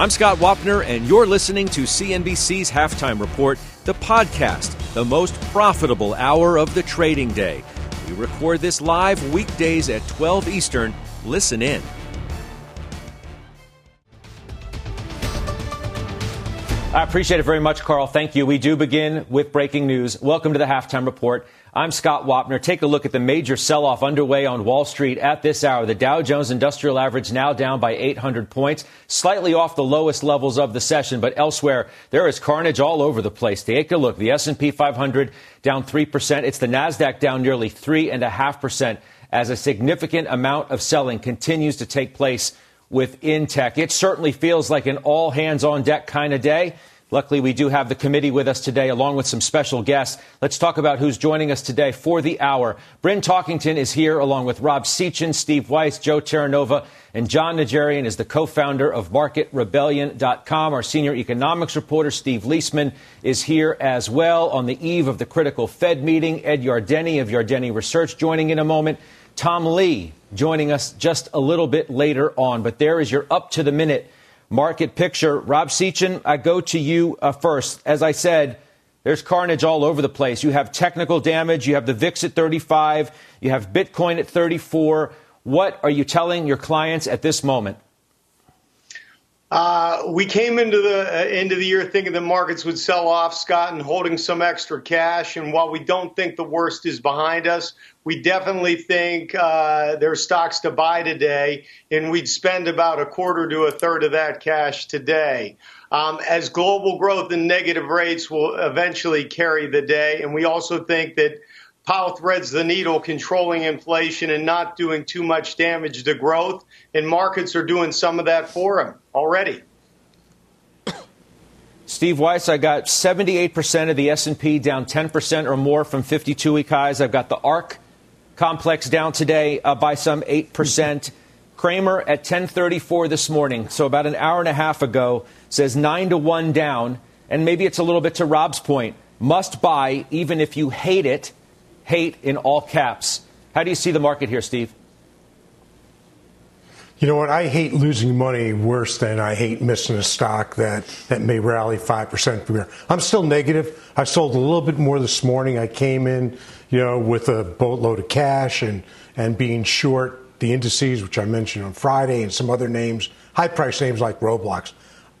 I'm Scott Wapner, and you're listening to CNBC's Halftime Report, the podcast, the most profitable hour of the trading day. We record this live weekdays at 12 Eastern. Listen in. I appreciate it very much, Carl. Thank you. We do begin with breaking news. Welcome to the halftime report. I'm Scott Wapner. Take a look at the major sell off underway on Wall Street at this hour. The Dow Jones Industrial Average now down by 800 points, slightly off the lowest levels of the session, but elsewhere there is carnage all over the place. Take a look. The S&P 500 down 3%. It's the NASDAQ down nearly 3.5% as a significant amount of selling continues to take place within tech. It certainly feels like an all hands on deck kind of day. Luckily, we do have the committee with us today, along with some special guests. Let's talk about who's joining us today for the hour. Bryn Talkington is here, along with Rob Sechan, Steve Weiss, Joe Terranova, and Jon Najarian is the co-founder of MarketRebellion.com. Our senior economics reporter, Steve Liesman, is here as well on the eve of the critical Fed meeting. Ed Yardeni of Yardeni Research joining in a moment. Tom Lee joining us just a little bit later on. But there is your up to the minute market picture. Rob Sechan, I go to you uh, first. As I said, there's carnage all over the place. You have technical damage. You have the VIX at 35. You have Bitcoin at 34. What are you telling your clients at this moment? Uh, we came into the uh, end of the year thinking the markets would sell off, Scott, and holding some extra cash. And while we don't think the worst is behind us, we definitely think uh, there's stocks to buy today, and we'd spend about a quarter to a third of that cash today. Um, as global growth and negative rates will eventually carry the day, and we also think that Powell threads the needle controlling inflation and not doing too much damage to growth, and markets are doing some of that for him already. Steve Weiss, I got 78% of the S&P down 10% or more from 52-week highs. I've got the ARK complex down today uh, by some 8%. Cramer at 1034 this morning, so about an hour and a half ago, says 9 to 1 down. And maybe it's a little bit to Rob's point. Must buy, even if you hate it, hate in all caps. How do you see the market here, Steve? You know what? I hate losing money worse than I hate missing a stock that, that may rally 5% from here. I'm still negative. I sold a little bit more this morning. I came in, you know, with a boatload of cash and, and being short the indices, which I mentioned on Friday, and some other names, high price names like Roblox.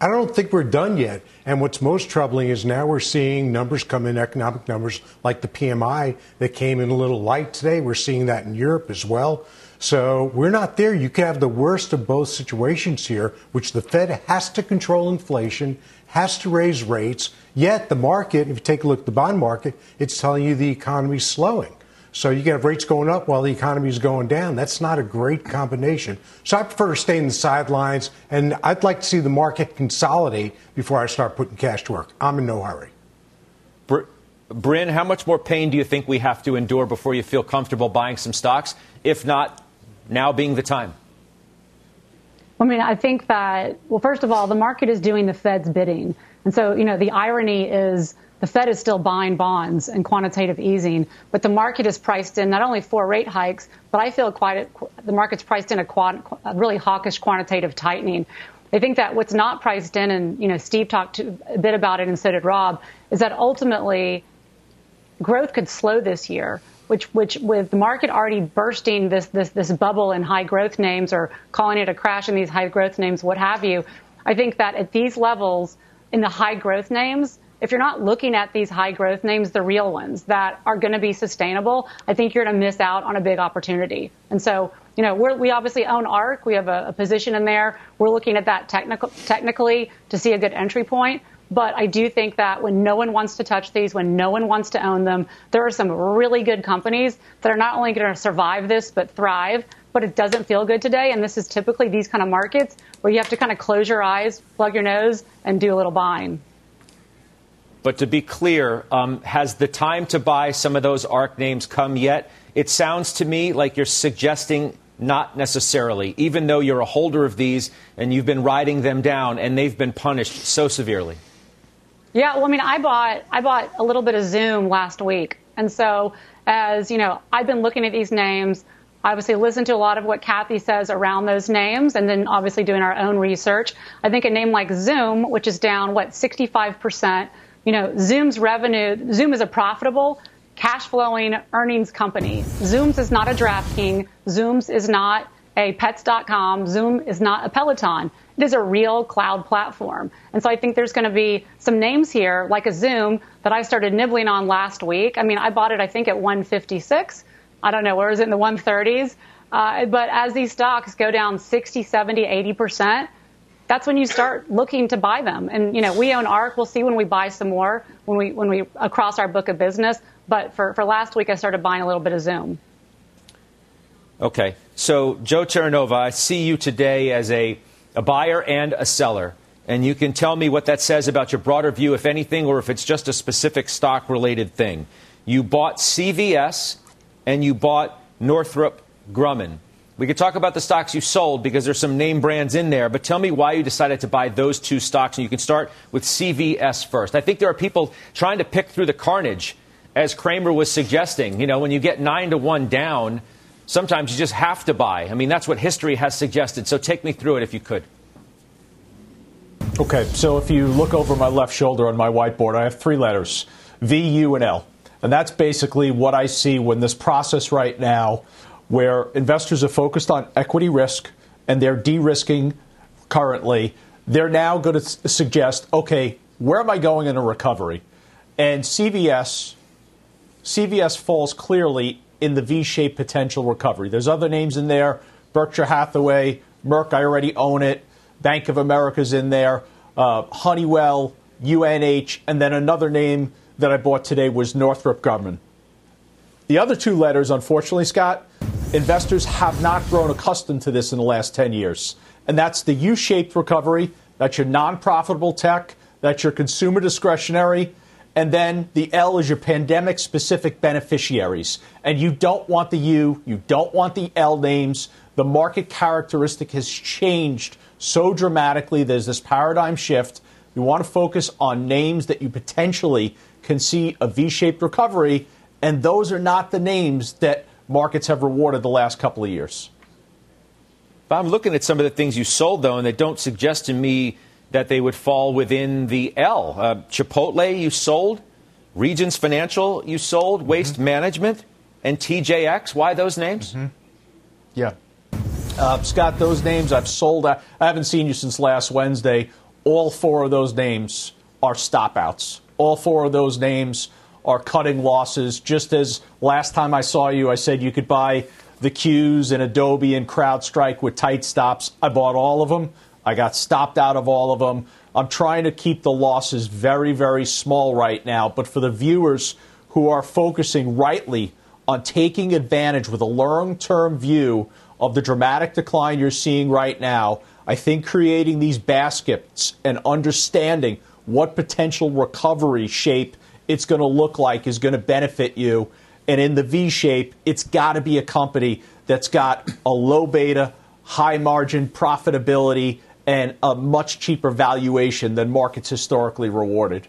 I don't think we're done yet. And what's most troubling is now we're seeing numbers come in, economic numbers like the PMI that came in a little light today. We're seeing that in Europe as well. So we're not there. You could have the worst of both situations here, which the Fed has to control inflation, has to raise rates. Yet the market, if you take a look at the bond market, it's telling you the economy's slowing. So you have rates going up while the economy is going down. That's not a great combination. So I prefer to stay in the sidelines, and I'd like to see the market consolidate before I start putting cash to work. I'm in no hurry. Bryn, how much more pain do you think we have to endure before you feel comfortable buying some stocks? If not, now being the time. I mean, I think that, well, first of all, the market is doing the Fed's bidding. And so, you know, the irony is the Fed is still buying bonds and quantitative easing, but the market is priced in not only four rate hikes, but I feel quite a, the market's priced in a, a really hawkish quantitative tightening. I think that what's not priced in, and you know, Steve talked a bit about it, and so did Rob, is that ultimately growth could slow this year. Which, which, with the market already bursting this, this, this bubble in high growth names or calling it a crash in these high growth names, what have you, I think that at these levels in the high growth names, if you're not looking at these high growth names, the real ones that are going to be sustainable, I think you're going to miss out on a big opportunity. And so, you know, we obviously own ARK. We have a, a, position in there. We're looking at that technical, technically to see a good entry point. But I do think that when no one wants to touch these, when no one wants to own them, there are some really good companies that are not only going to survive this, but thrive but it doesn't feel good today. And this is typically these kind of markets where you have to kind of close your eyes, plug your nose, and do a little buying. But to be clear, um, has the time to buy some of those ARK names come yet? It sounds to me like you're suggesting not necessarily, even though you're a holder of these and you've been riding them down and they've been punished so severely. Yeah, well, I mean, I bought I bought a little bit of Zoom last week, and so as you know, I've been looking at these names. Obviously, listen to a lot of what Cathie says around those names, and then obviously doing our own research. I think a name like Zoom, which is down what 65 percent. You know, Zoom's revenue. Zoom is a profitable, cash flowing earnings company. Zooms is not a DraftKings. Zooms is not a pets.com. Zoom is not a Peloton. It is a real cloud platform. And so I think there's going to be some names here, like a Zoom, that I started nibbling on last week. I mean, I bought it, I think, at 156. I don't know, where is it in the 130s? Uh, but as these stocks go down 60, 70, 80%, that's when you start looking to buy them. And, you know, we own ARK. We'll see when we buy some more when we, when we across our book of business. But for, for last week, I started buying a little bit of Zoom. Okay. So, Joe Terranova, I see you today as a a buyer and a seller. And you can tell me what that says about your broader view, if anything, or if it's just a specific stock related thing. You bought CVS and you bought Northrop Grumman. We could talk about the stocks you sold because there's some name brands in there, but tell me why you decided to buy those two stocks. And you can start with CVS first. I think there are people trying to pick through the carnage, as Cramer was suggesting. You know, when you get nine to one down, sometimes you just have to buy. I mean, that's what history has suggested. So take me through it if you could. Okay, so if you look over my left shoulder on my whiteboard, I have three letters V, U, and L. And that's basically what I see when this process right now, where investors are focused on equity risk and they're de risking currently, they're now going to suggest, okay, where am I going in a recovery? And CVS, CVS falls clearly in the V-shaped potential recovery. There's other names in there: Berkshire Hathaway, Merck. I already own it. Bank of America's in there. Uh, Honeywell, UNH, and then another name that I bought today was Northrop Grumman. The other two letters, unfortunately, Scott, investors have not grown accustomed to this in the last 10 years. And that's the U shaped recovery. That's your non profitable tech. That's your consumer discretionary. And then the L is your pandemic specific beneficiaries. And you don't want the U, you don't want the L names. The market characteristic has changed so dramatically. There's this paradigm shift. You want to focus on names that you potentially can see a V shaped recovery. And those are not the names that markets have rewarded the last couple of years. I'm looking at some of the things you sold, though, and they don't suggest to me that they would fall within the L. Uh, Chipotle, you sold. Regions Financial, you sold. Waste mm-hmm. Management and TJX. Why those names? Mm-hmm. Yeah. Uh, Scott, those names I've sold. I, I haven't seen you since last Wednesday. All four of those names are stop outs. All four of those names are cutting losses. Just as last time I saw you, I said you could buy the Qs and Adobe and CrowdStrike with tight stops. I bought all of them. I got stopped out of all of them. I'm trying to keep the losses very, very small right now. But for the viewers who are focusing rightly on taking advantage with a long term view of the dramatic decline you're seeing right now, I think creating these baskets and understanding what potential recovery shape it's going to look like is going to benefit you. And in the V shape, it's got to be a company that's got a low beta, high margin profitability, and a much cheaper valuation than markets historically rewarded.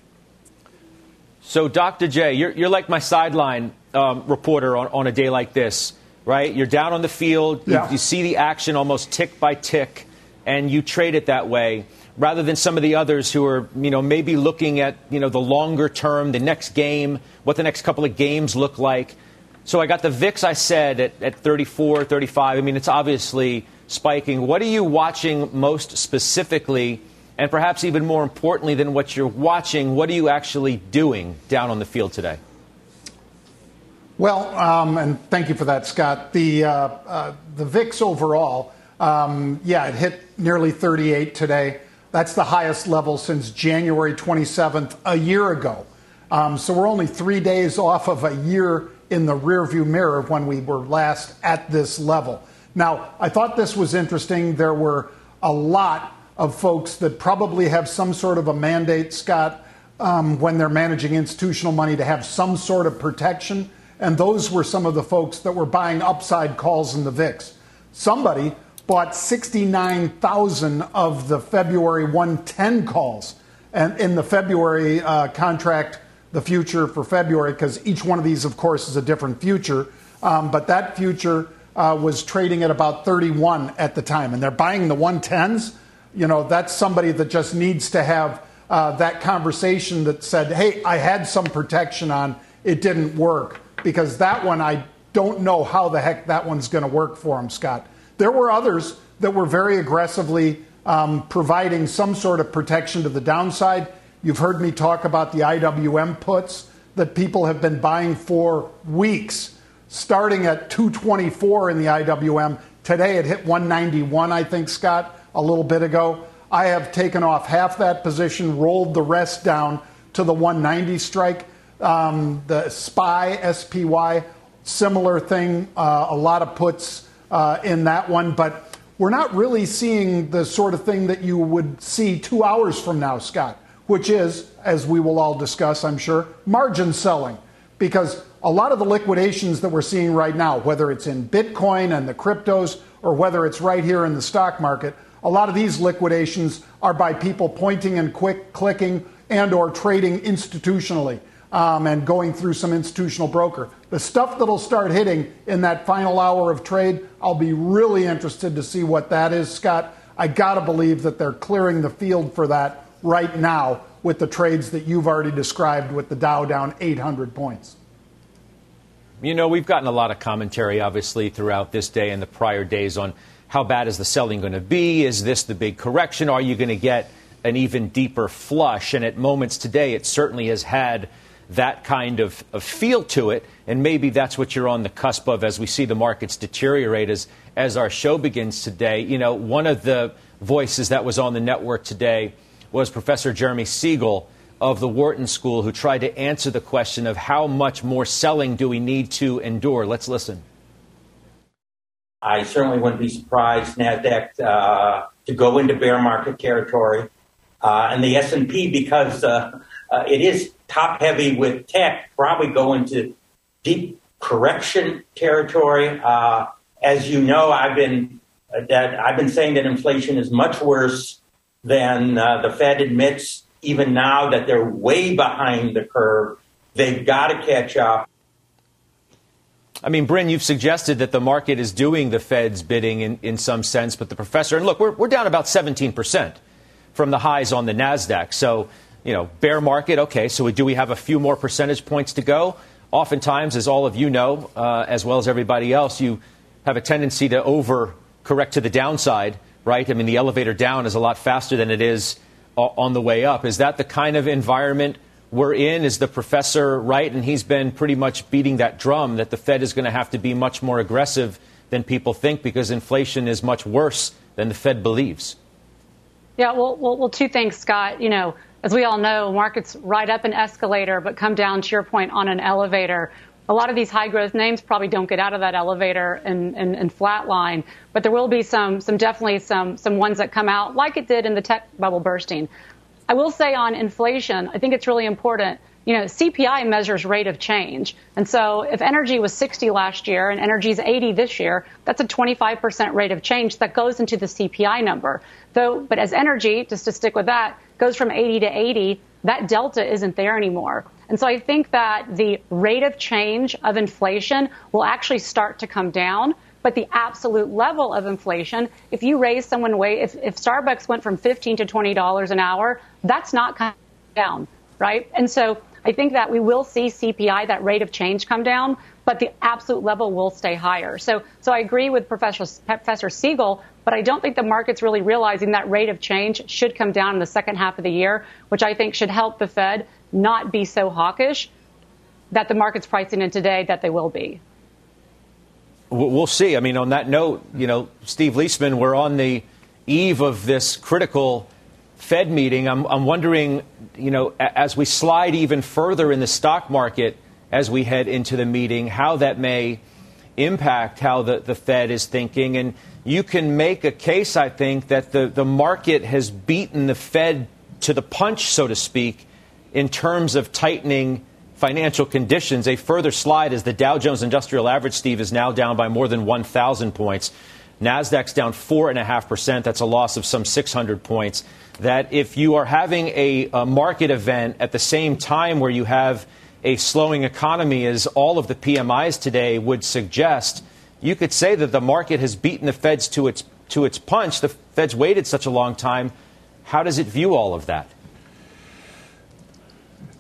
So, Dr. J, you're, you're like my sideline um, reporter on, on a day like this, right? You're down on the field, yeah. you, you see the action almost tick by tick, and you trade it that way rather than some of the others who are, you know, maybe looking at, you know, the longer term, the next game, what the next couple of games look like. So I got the VIX, I said, at, at 34, 35. I mean, it's obviously spiking. What are you watching most specifically? And perhaps even more importantly than what you're watching, what are you actually doing down on the field today? Well, um, and thank you for that, Scott. The, uh, uh, the VIX overall, um, yeah, it hit nearly 38 today. That's the highest level since January 27th, a year ago. Um, so we're only three days off of a year in the rearview mirror when we were last at this level. Now, I thought this was interesting. There were a lot of folks that probably have some sort of a mandate, Scott, um, when they're managing institutional money to have some sort of protection. And those were some of the folks that were buying upside calls in the VIX. Somebody bought 69,000 of the February 110 calls. And in the February uh, contract, the future for February, because each one of these, of course, is a different future. Um, but that future uh, was trading at about 31 at the time. And they're buying the 110s. You know, that's somebody that just needs to have uh, that conversation that said, hey, I had some protection on, it didn't work. Because that one, I don't know how the heck that one's going to work for them, Scott. There were others that were very aggressively um, providing some sort of protection to the downside. You've heard me talk about the IWM puts that people have been buying for weeks, starting at 224 in the IWM. Today it hit 191, I think, Scott, a little bit ago. I have taken off half that position, rolled the rest down to the 190 strike. Um, the SPY, SPY, similar thing, uh, a lot of puts uh, in that one, but we're not really seeing the sort of thing that you would see two hours from now, Scott, which is, as we will all discuss, I'm sure, margin selling. Because a lot of the liquidations that we're seeing right now, whether it's in Bitcoin and the cryptos or whether it's right here in the stock market, a lot of these liquidations are by people pointing and quick clicking and or trading institutionally um, and going through some institutional broker. The stuff that'll start hitting in that final hour of trade, I'll be really interested to see what that is, Scott. I got to believe that they're clearing the field for that right now with the trades that you've already described with the Dow down 800 points. You know, we've gotten a lot of commentary, obviously, throughout this day and the prior days on how bad is the selling going to be? Is this the big correction? Are you going to get an even deeper flush? And at moments today, it certainly has had that kind of, of, feel to it. And maybe that's what you're on the cusp of as we see the markets deteriorate as, as our show begins today. You know, one of the voices that was on the network today was Professor Jeremy Siegel of the Wharton School, who tried to answer the question of how much more selling do we need to endure. Let's listen. I certainly wouldn't be surprised Nasdaq uh, to go into bear market territory, uh, and the S and P because uh, uh, it is top heavy with tech, probably go into deep correction territory. Uh, as you know, I've been uh, that I've been saying that inflation is much worse than uh, the Fed admits. Even now that they're way behind the curve, they've got to catch up. I mean, Bryn, you've suggested that the market is doing the Fed's bidding in, in some sense, but the professor, and look, we're, we're down about 17% from the highs on the NASDAQ. So you know, bear market, okay, so do we have a few more percentage points to go? Oftentimes, as all of you know, uh, as well as everybody else, you have a tendency to over correct to the downside, right? I mean, the elevator down is a lot faster than it is on the way up. Is that the kind of environment we're in? Is the professor right? And he's been pretty much beating that drum that the Fed is going to have to be much more aggressive than people think because inflation is much worse than the Fed believes. Yeah, well, well, well two things, Scott. You know, as we all know, markets ride up an escalator but come down to your point on an elevator. A lot of these high growth names probably don't get out of that elevator and, and, and flatline, but there will be some, some definitely some, some ones that come out like it did in the tech bubble bursting. I will say on inflation, I think it's really important. You know, CPI measures rate of change. And so if energy was 60 last year and energy is 80 this year, that's a 25% rate of change that goes into the CPI number. Though, but as energy, just to stick with that, goes from 80 to 80, that delta isn't there anymore. And so I think that the rate of change of inflation will actually start to come down. But the absolute level of inflation, if you raise someone wage, if, if Starbucks went from 15 to $20 an hour, that's not coming down, right? And so I think that we will see CPI, that rate of change come down, but the absolute level will stay higher. So, so I agree with Professor, Professor Siegel, but I don't think the market's really realizing that rate of change should come down in the second half of the year, which I think should help the Fed not be so hawkish that the market's pricing in today that they will be. We'll see. I mean, on that note, you know, Steve Liesman, we're on the eve of this critical Fed meeting. I'm, I'm wondering, you know, as we slide even further in the stock market as we head into the meeting, how that may impact how the, the Fed is thinking. And you can make a case, I think, that the, the market has beaten the Fed to the punch, so to speak, in terms of tightening financial conditions. A further slide is the Dow Jones Industrial Average, Steve, is now down by more than 1,000 points. NASDAQ's down 4.5%. That's a loss of some 600 points. That if you are having a, a market event at the same time where you have a slowing economy, as all of the PMIs today would suggest, you could say that the market has beaten the Feds to its, to its punch. The Fed's waited such a long time. How does it view all of that?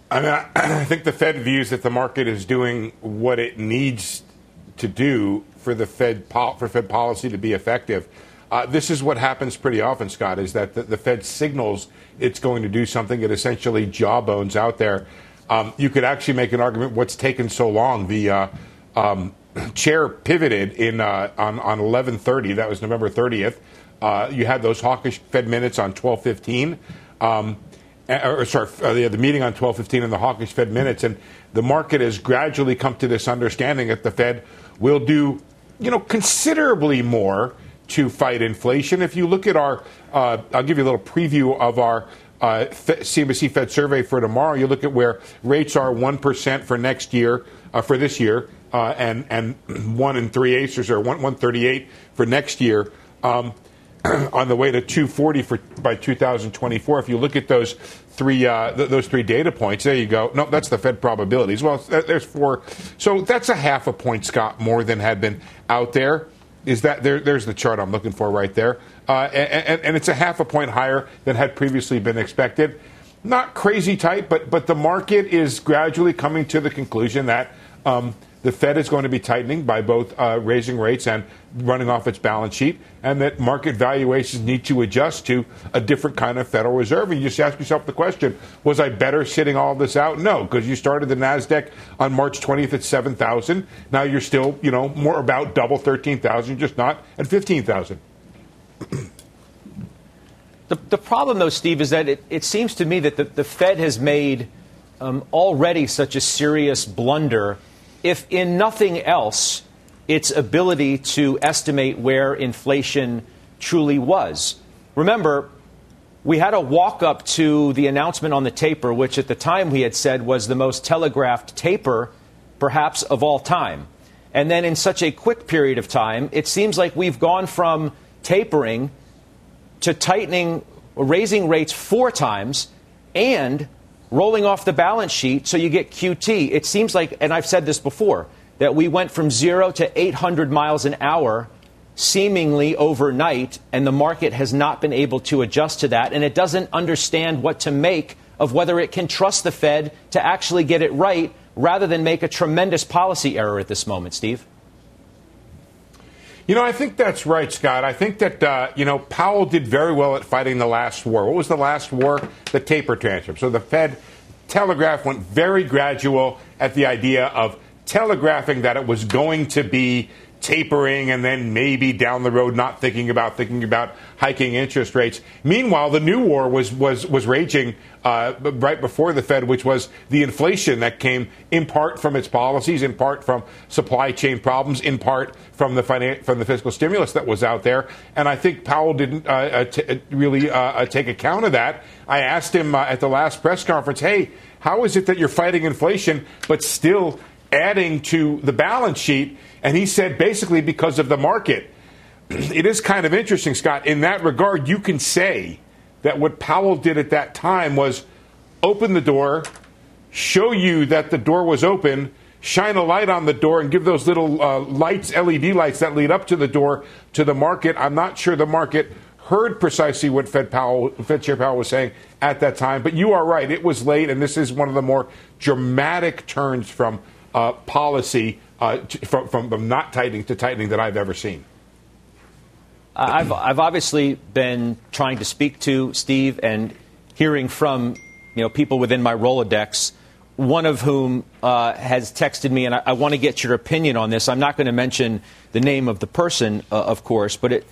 I mean, I think the Fed views that the market is doing what it needs to do for the Fed for Fed policy to be effective. Uh, this is what happens pretty often, Scott, is that the, the, Fed signals it's going to do something. It essentially jawbones out there. Um, you could actually make an argument what's taken so long. The uh, um, chair pivoted in uh, on on 11:30. That was November 30th. Uh, you had those hawkish Fed minutes on 12:15. Um, or sorry, uh, the, the meeting on 12:15 and the hawkish Fed minutes, and the market has gradually come to this understanding that the Fed will do, you know, considerably more to fight inflation. If you look at our, uh, I'll give you a little preview of our uh, CNBC Fed survey for tomorrow. You look at where rates are one percent for next year, uh, for this year, uh, and and one and three eighths or one one thirty eight for next year. Um, on the way to 240 for by 2024. If you look at those three uh, th- those three data points, there you go. No, that's the Fed probabilities. Well, there's four. So that's a half a point, Scott, more than had been out there. Is that there? There's the chart I'm looking for right there, uh, and, and, it's a half a point higher than had previously been expected. Not crazy tight, but but the market is gradually coming to the conclusion that. Um, the Fed is going to be tightening by both uh, raising rates and running off its balance sheet, and that market valuations need to adjust to a different kind of Federal Reserve. And you just ask yourself the question: Was I better sitting all this out? No, because you started the Nasdaq on March 20th at 7,000. Now you're still, you know, more about double 13,000, just not at 15,000. The, the problem, though, Steve, is that it, it seems to me that the, the Fed has made um, already such a serious blunder if in nothing else, its ability to estimate where inflation truly was. Remember, we had a walk up to the announcement on the taper, which at the time we had said was the most telegraphed taper, perhaps of all time. And then in such a quick period of time, it seems like we've gone from tapering to tightening, raising rates four times, and rolling off the balance sheet so you get QT. It seems like, and I've said this before, that we went from zero to 800 miles an hour seemingly overnight, and the market has not been able to adjust to that, and it doesn't understand what to make of whether it can trust the Fed to actually get it right rather than make a tremendous policy error at this moment, Steve. You know, I think that's right, Scott. I think that, uh, you know, Powell did very well at fighting the last war. What was the last war? The taper tantrum. So the Fed telegraph went very gradual at the idea of telegraphing that it was going to be tapering and then maybe down the road not thinking about thinking about hiking interest rates. Meanwhile, the new war was was was raging uh, right before the Fed, which was the inflation that came in part from its policies, in part from supply chain problems, in part from the finan- from the fiscal stimulus that was out there. And I think Powell didn't uh, uh t- uh, really uh, uh, take account of that. I asked him at the last press conference, "Hey, how is it that you're fighting inflation but still adding to the balance sheet?" And he said basically because of the market. It is kind of interesting, Scott. In that regard, you can say that what Powell did at that time was open the door, show you that the door was open, shine a light on the door, and give those little uh, lights, LED lights that lead up to the door to the market. I'm not sure the market heard precisely what Fed Powell, Fed Chair Powell was saying at that time, but you are right. It was late, and this is one of the more dramatic turns from uh, policy uh, from, from not tightening to tightening that I've ever seen. I've, I've obviously been trying to speak to Steve and hearing from you know people within my Rolodex, one of whom uh, has texted me, and I, I want to get your opinion on this. I'm not going to mention the name of the person, uh, of course, but it,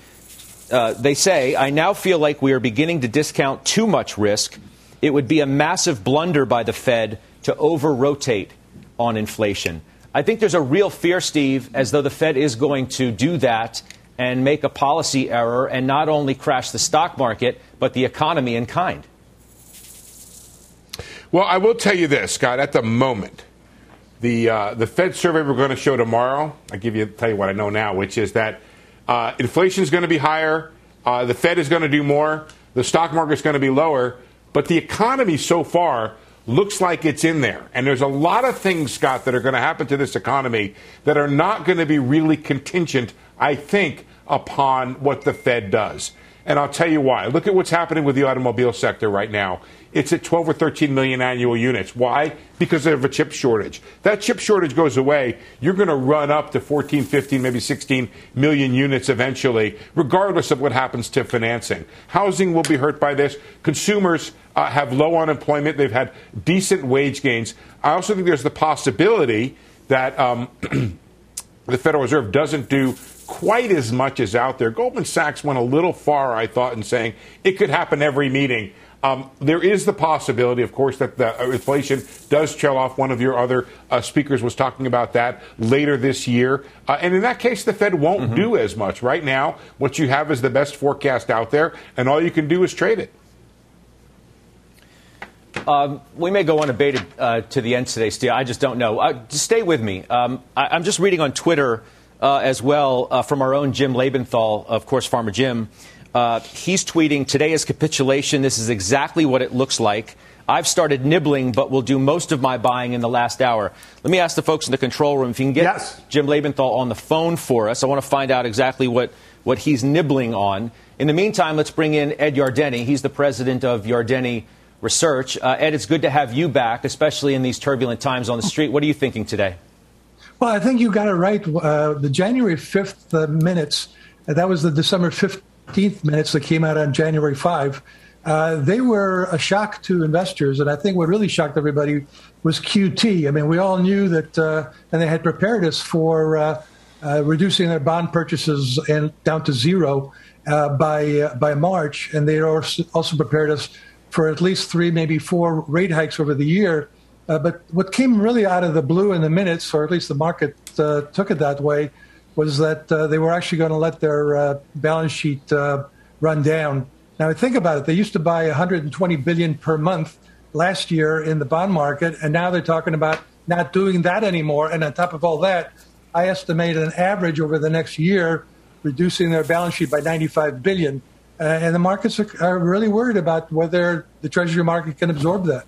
uh, they say, I now feel like we are beginning to discount too much risk. It would be a massive blunder by the Fed to over rotate on inflation. I think there's a real fear, Steve, as though the Fed is going to do that and make a policy error and not only crash the stock market, but the economy in kind. Well, I will tell you this, Scott. At the moment, the uh, the Fed survey we're going to show tomorrow, I give you tell you what I know now, which is that uh, inflation is going to be higher, uh, the Fed is going to do more, the stock market is going to be lower, but the economy so far looks like it's in there. And there's a lot of things, Scott, that are going to happen to this economy that are not going to be really contingent, I think, upon what the Fed does. And I'll tell you why. Look at what's happening with the automobile sector right now. It's at 12 or 13 million annual units. Why? Because of a chip shortage. That chip shortage goes away, you're going to run up to 14, 15, maybe 16 million units eventually, regardless of what happens to financing. Housing will be hurt by this. Consumers uh, have low unemployment. They've had decent wage gains. I also think there's the possibility that um, the Federal Reserve doesn't do quite as much as out there. Goldman Sachs went a little far, I thought, in saying it could happen every meeting. Um, there is the possibility, of course, that the uh, inflation does trail off. One of your other uh, speakers was talking about that later this year. Uh, and in that case, the Fed won't mm-hmm. do as much. Right now, what you have is the best forecast out there, and all you can do is trade it. Um, we may go unabated uh, to the end today, Steve. I just don't know. Uh, just stay with me. Um, I, am just reading on Twitter uh, as well uh, from our own Jim Lebenthal, of course, Farmer Jim. Uh, he's tweeting, Today is capitulation. This is exactly what it looks like. I've started nibbling, but will do most of my buying in the last hour. Let me ask the folks in the control room if you can get yes. Jim Lebenthal on the phone for us. I want to find out exactly what, what he's nibbling on. In the meantime, let's bring in Ed Yardeni. He's the president of Yardeni Research. Uh, Ed, it's good to have you back, especially in these turbulent times on the street. What are you thinking today? Well, I think you got it right. Uh, the January 5th uh, minutes, uh, that was the December 15th minutes that came out on January 5. Uh, they were a shock to investors. And I think what really shocked everybody was QT. I mean, we all knew that, uh, and they had prepared us for uh, reducing their bond purchases and down to zero by, by March. And they also prepared us for at least three, maybe four rate hikes over the year. Uh, but what came really out of the blue in the minutes, or at least the market uh, took it that way, was that uh, they were actually going to let their uh, balance sheet uh, run down. Now, think about it. They used to buy 120 billion per month last year in the bond market, and now they're talking about not doing that anymore. And on top of all that, I estimate an average over the next year reducing their balance sheet by 95 billion. Uh, and the markets are, are really worried about whether the Treasury market can absorb that.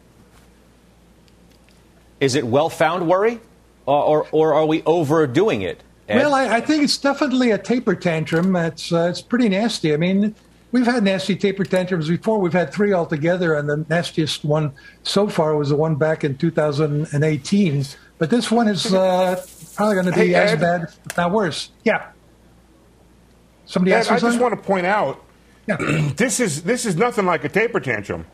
Is it well found worry, or, or, or, are we overdoing it? Ed? Well, I, I, think it's definitely a taper tantrum. It's, uh, it's pretty nasty. I mean, we've had nasty taper tantrums before. We've had three altogether, and the nastiest one so far was the one back in 2018. But this one is uh, probably going to be hey, as bad, if not worse. Yeah. Somebody Ed, I just want to point out yeah. this is this is nothing like a taper tantrum.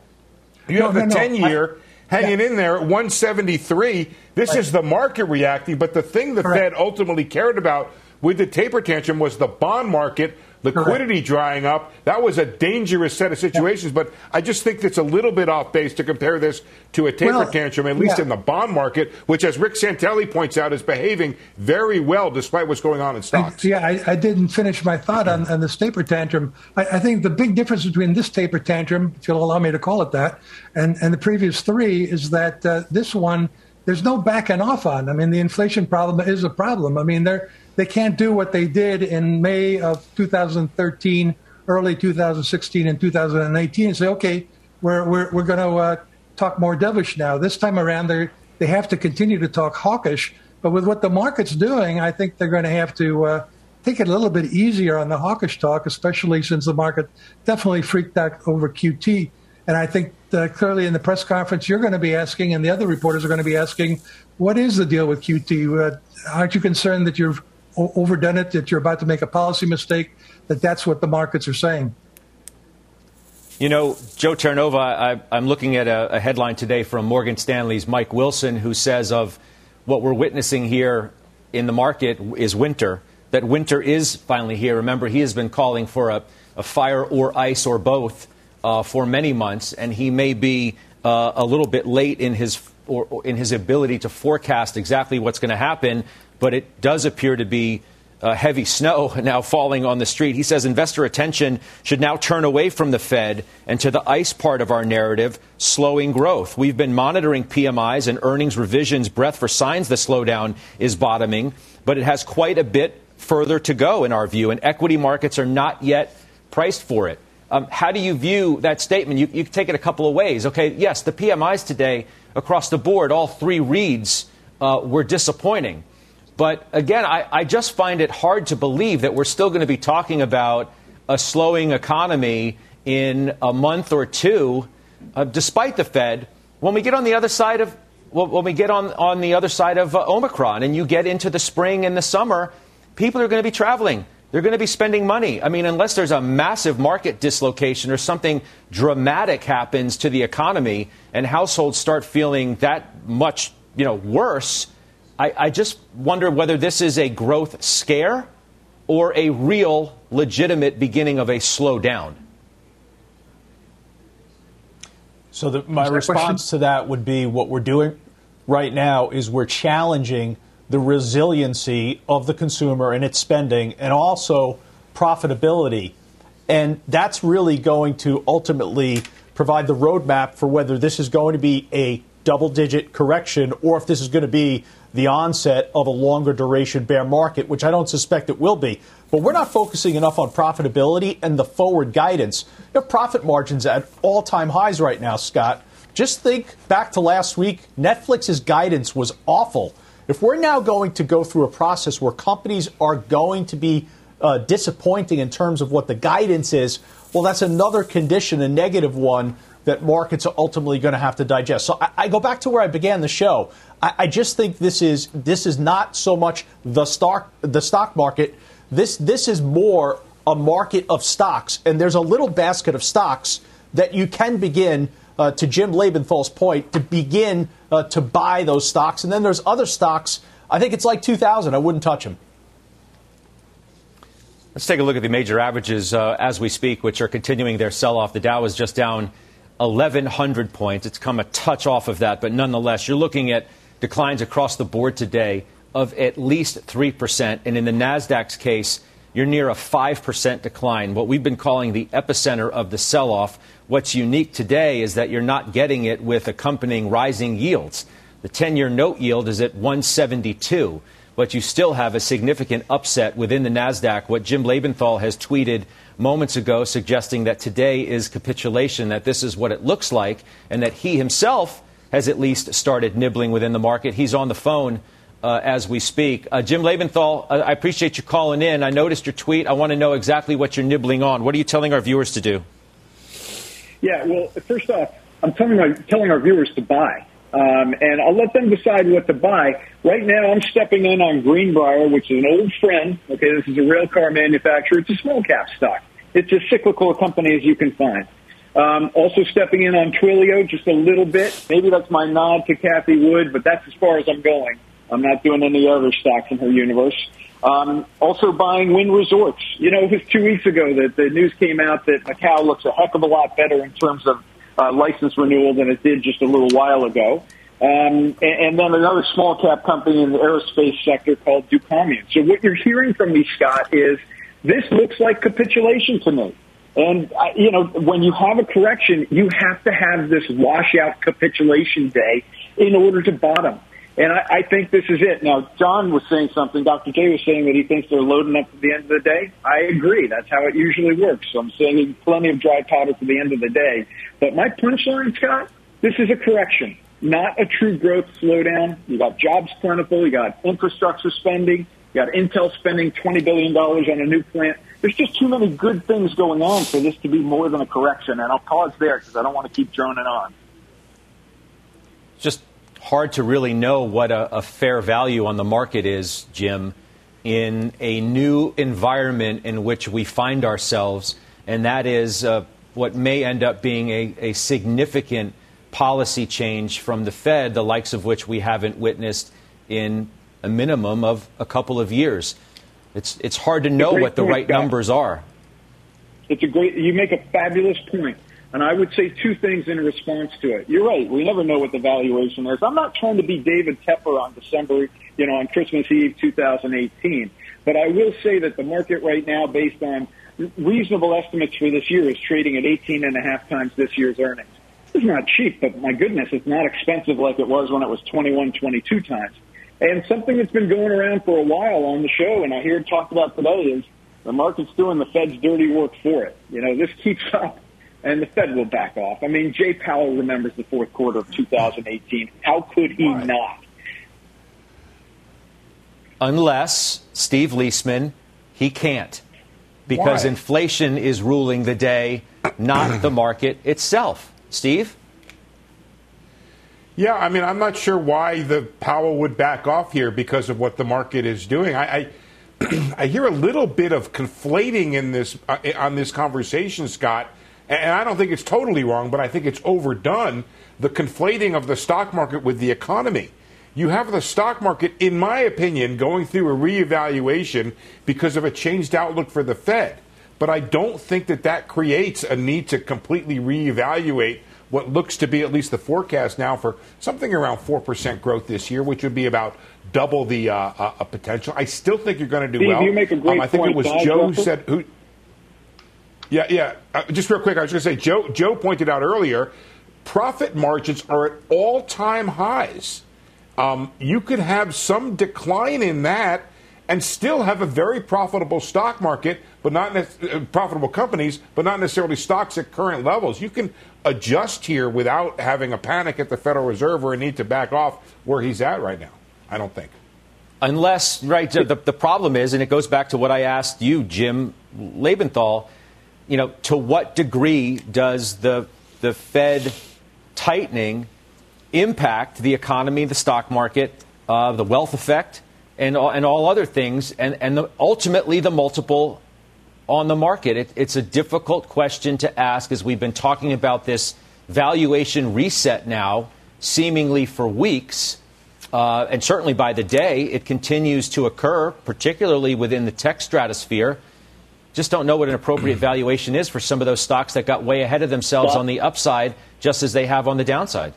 You no, have no, the 10 no. year hanging yeah. in there at 173. This right. is the market reacting, but the thing the Correct. Fed ultimately cared about with the taper tantrum was the bond market liquidity drying up. That was a dangerous set of situations, but I just think it's a little bit off base to compare this to a taper well, tantrum, at least yeah. in the bond market, which, as Rick Santelli points out, is behaving very well despite what's going on in stocks. I, yeah, I, I, didn't finish my thought on, on this taper tantrum. I, I, think the big difference between this taper tantrum, if you'll allow me to call it that, and, and the previous three is that uh, this one, there's no backing off on. I mean, the inflation problem is a problem. I mean, they're they can't do what they did in May of 2013, early 2016, and 2018 and say, okay, we're, we're, we're going to uh, talk more dovish now. This time around, they they have to continue to talk hawkish. But with what the market's doing, I think they're going to have to uh, take it a little bit easier on the hawkish talk, especially since the market definitely freaked out over QT. And I think uh, clearly in the press conference, you're going to be asking, and the other reporters are going to be asking, what is the deal with QT? Uh, aren't you concerned that you've overdone it, that you're about to make a policy mistake, that that's what the markets are saying. You know, Joe Terranova, I, am looking at a, a, headline today from Morgan Stanley's Mike Wilson, who says of what we're witnessing here in the market is winter, that winter is finally here. Remember, he has been calling for a, a fire or ice or both uh, for many months, and he may be uh, a little bit late in his or in his ability to forecast exactly what's going to happen, but it does appear to be uh, heavy snow now falling on the street. He says investor attention should now turn away from the Fed and to the ICE part of our narrative, slowing growth. We've been monitoring PMIs and earnings revisions, breath for signs the slowdown is bottoming, but it has quite a bit further to go in our view, and equity markets are not yet priced for it. Um, how do you view that statement? You, you take it a couple of ways. Okay, yes, the PMIs today across the board, all three reads uh, were disappointing. But again, I, I just find it hard to believe that we're still going to be talking about a slowing economy in a month or two, uh, despite the Fed. When we get on the other side of when we get on, on the other side of uh, Omicron and you get into the spring and the summer, people are going to be traveling. They're going to be spending money. I mean, unless there's a massive market dislocation or something dramatic happens to the economy and households start feeling that much, you know, worse, I, I just wonder whether this is a growth scare or a real, legitimate beginning of a slowdown. So the, my response to that would be what we're doing right now is we're challenging the resiliency of the consumer and its spending and also profitability. And that's really going to ultimately provide the roadmap for whether this is going to be a double digit correction or if this is going to be the onset of a longer duration bear market, which I don't suspect it will be. But we're not focusing enough on profitability and the forward guidance. You profit margins at all time highs right now, Scott. Just think back to last week. Netflix's guidance was awful. If we're now going to go through a process where companies are going to be uh, disappointing in terms of what the guidance is, well, that's another condition, a negative one that markets are ultimately going to have to digest. So I, I, go back to where I began the show. I, I, just think this is this is not so much the stock the stock market. This this is more a market of stocks, and there's a little basket of stocks that you can begin uh, to Jim Lebenthal's point, to begin uh, to buy those stocks. And then there's other stocks. I think it's like 2000. I wouldn't touch them. Let's take a look at the major averages uh, as we speak, which are continuing their sell off. The Dow is just down 1,100 points. It's come a touch off of that, but nonetheless, you're looking at declines across the board today of at least 3%. And in the NASDAQ's case, you're near a 5% decline, what we've been calling the epicenter of the sell off. What's unique today is that you're not getting it with accompanying rising yields. The 10 year note yield is at 172, but you still have a significant upset within the NASDAQ. What Jim Lebenthal has tweeted moments ago suggesting that today is capitulation, that this is what it looks like, and that he himself has at least started nibbling within the market. He's on the phone uh, as we speak. Uh, Jim Lebenthal, uh, I appreciate you calling in. I noticed your tweet. I want to know exactly what you're nibbling on. What are you telling our viewers to do? Yeah, well, first off, I'm telling our, telling our viewers to buy. Um, and I'll let them decide what to buy. Right now, I'm stepping in on Greenbrier, which is an old friend. Okay, this is a rail car manufacturer. It's a small cap stock. It's as cyclical a company as you can find. Um, also stepping in on Twilio just a little bit. Maybe that's my nod to Cathie Wood, but that's as far as I'm going. I'm not doing any other stocks in her universe. Um, also buying Wynn Resorts. You know, it was two weeks ago that the news came out that Macau looks a heck of a lot better in terms of uh, license renewal than it did just a little while ago. Um, and, and then another small cap company in the aerospace sector called Ducommun. So what you're hearing from me, Scott, is this looks like capitulation to me. And, uh, you know, when you have a correction, you have to have this washout capitulation day in order to bottom. And I, I think this is it. Now, John was saying something. Dr. J was saying that he thinks they're loading up at the end of the day. I agree. That's how it usually works. So I'm saying plenty of dry powder for the end of the day. But my punchline, Scott, this is a correction, not a true growth slowdown. You got jobs plentiful. You got infrastructure spending. You got Intel spending $20 billion on a new plant. There's just too many good things going on for this to be more than a correction. And I'll pause there because I don't want to keep droning on. It's just hard to really know what a, a, fair value on the market is, Jim, in a new environment in which we find ourselves, and that is uh, what may end up being a, a, significant policy change from the Fed, the likes of which we haven't witnessed in a minimum of a couple of years. It's, it's hard to know what the right numbers are. It's a great, you make a fabulous point. And I would say two things in response to it. You're right. We never know what the valuation is. I'm not trying to be David Tepper on December, you know, on Christmas Eve 2018. But I will say that the market right now, based on reasonable estimates for this year, is trading at 18 and a half times this year's earnings. It's not cheap, but my goodness, it's not expensive like it was when it was 21, 22 times. And something that's been going around for a while on the show, and I hear it talked about today, is the market's doing the Fed's dirty work for it. You know, this keeps up and the Fed will back off. I mean, Jay Powell remembers the fourth quarter of 2018. How could he right. not? Unless Steve Liesman, he can't. Because Why? inflation is ruling the day, not the market itself. Steve? Yeah, I mean, I'm not sure why the Powell would back off here because of what the market is doing. I, I, I hear a little bit of conflating in this uh, on this conversation, Scott, and I don't think it's totally wrong, but I think it's overdone. The conflating of the stock market with the economy. You have the stock market, in my opinion, going through a reevaluation because of a changed outlook for the Fed. But I don't think that that creates a need to completely reevaluate what looks to be at least the forecast now for something around 4% growth this year, which would be about double the uh, uh, potential. I still think you're going to do Steve, well. You make a great um, I think point. it was Joe who said who. Yeah, yeah. Uh, just real quick, I was going to say Joe. Joe pointed out earlier, profit margins are at all-time highs. Um, you could have some decline in that and still have a very profitable stock market, but not ne- uh, profitable companies, but not necessarily stocks at current levels. You can adjust here without having a panic at the Federal Reserve or a need to back off where he's at right now. I don't think. Unless, right, the, the problem is, and it goes back to what I asked you, Jim Lebenthal, you know, to what degree does the, the Fed tightening impact the economy, the stock market, uh, the wealth effect? and all, and all other things, and, and the, ultimately the multiple on the market. It, it's a difficult question to ask as we've been talking about this valuation reset now, seemingly for weeks. Uh, and certainly by the day, it continues to occur, particularly within the tech stratosphere. Just don't know what an appropriate valuation is for some of those stocks that got way ahead of themselves on the upside, just as they have on the downside.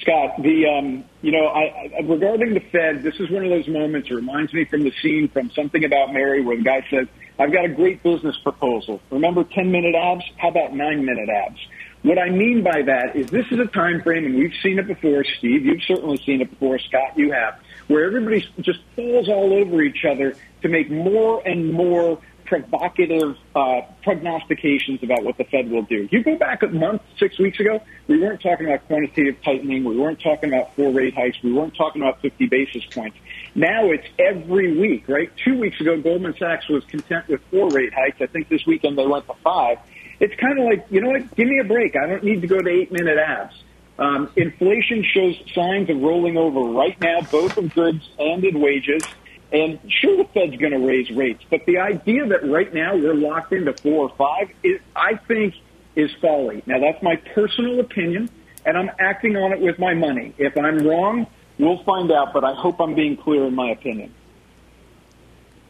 Scott, the um, you know, I, I, regarding the Fed, this is one of those moments. It reminds me from the scene from Something About Mary, where the guy says, "I've got a great business proposal. Remember ten minute abs? How about nine minute abs?" What I mean by that is this is a time frame, and we've seen it before. Steve, you've certainly seen it before. Scott, you have, where everybody just falls all over each other to make more and more provocative uh, prognostications about what the Fed will do. You go back a month, six weeks ago, we weren't talking about quantitative tightening. We weren't talking about four rate hikes. We weren't talking about 50 basis points. Now it's every week, right? Two weeks ago, Goldman Sachs was content with four rate hikes. I think this weekend they went to five. It's kind of like, you know what? Give me a break. I don't need to go to eight minute abs. Um, inflation shows signs of rolling over right now, both in goods and in wages. And sure, the Fed's going to raise rates, but the idea that right now we're locked into four or five, is, I think, is folly. Now, that's my personal opinion, and I'm acting on it with my money. If I'm wrong, we'll find out, but I hope I'm being clear in my opinion.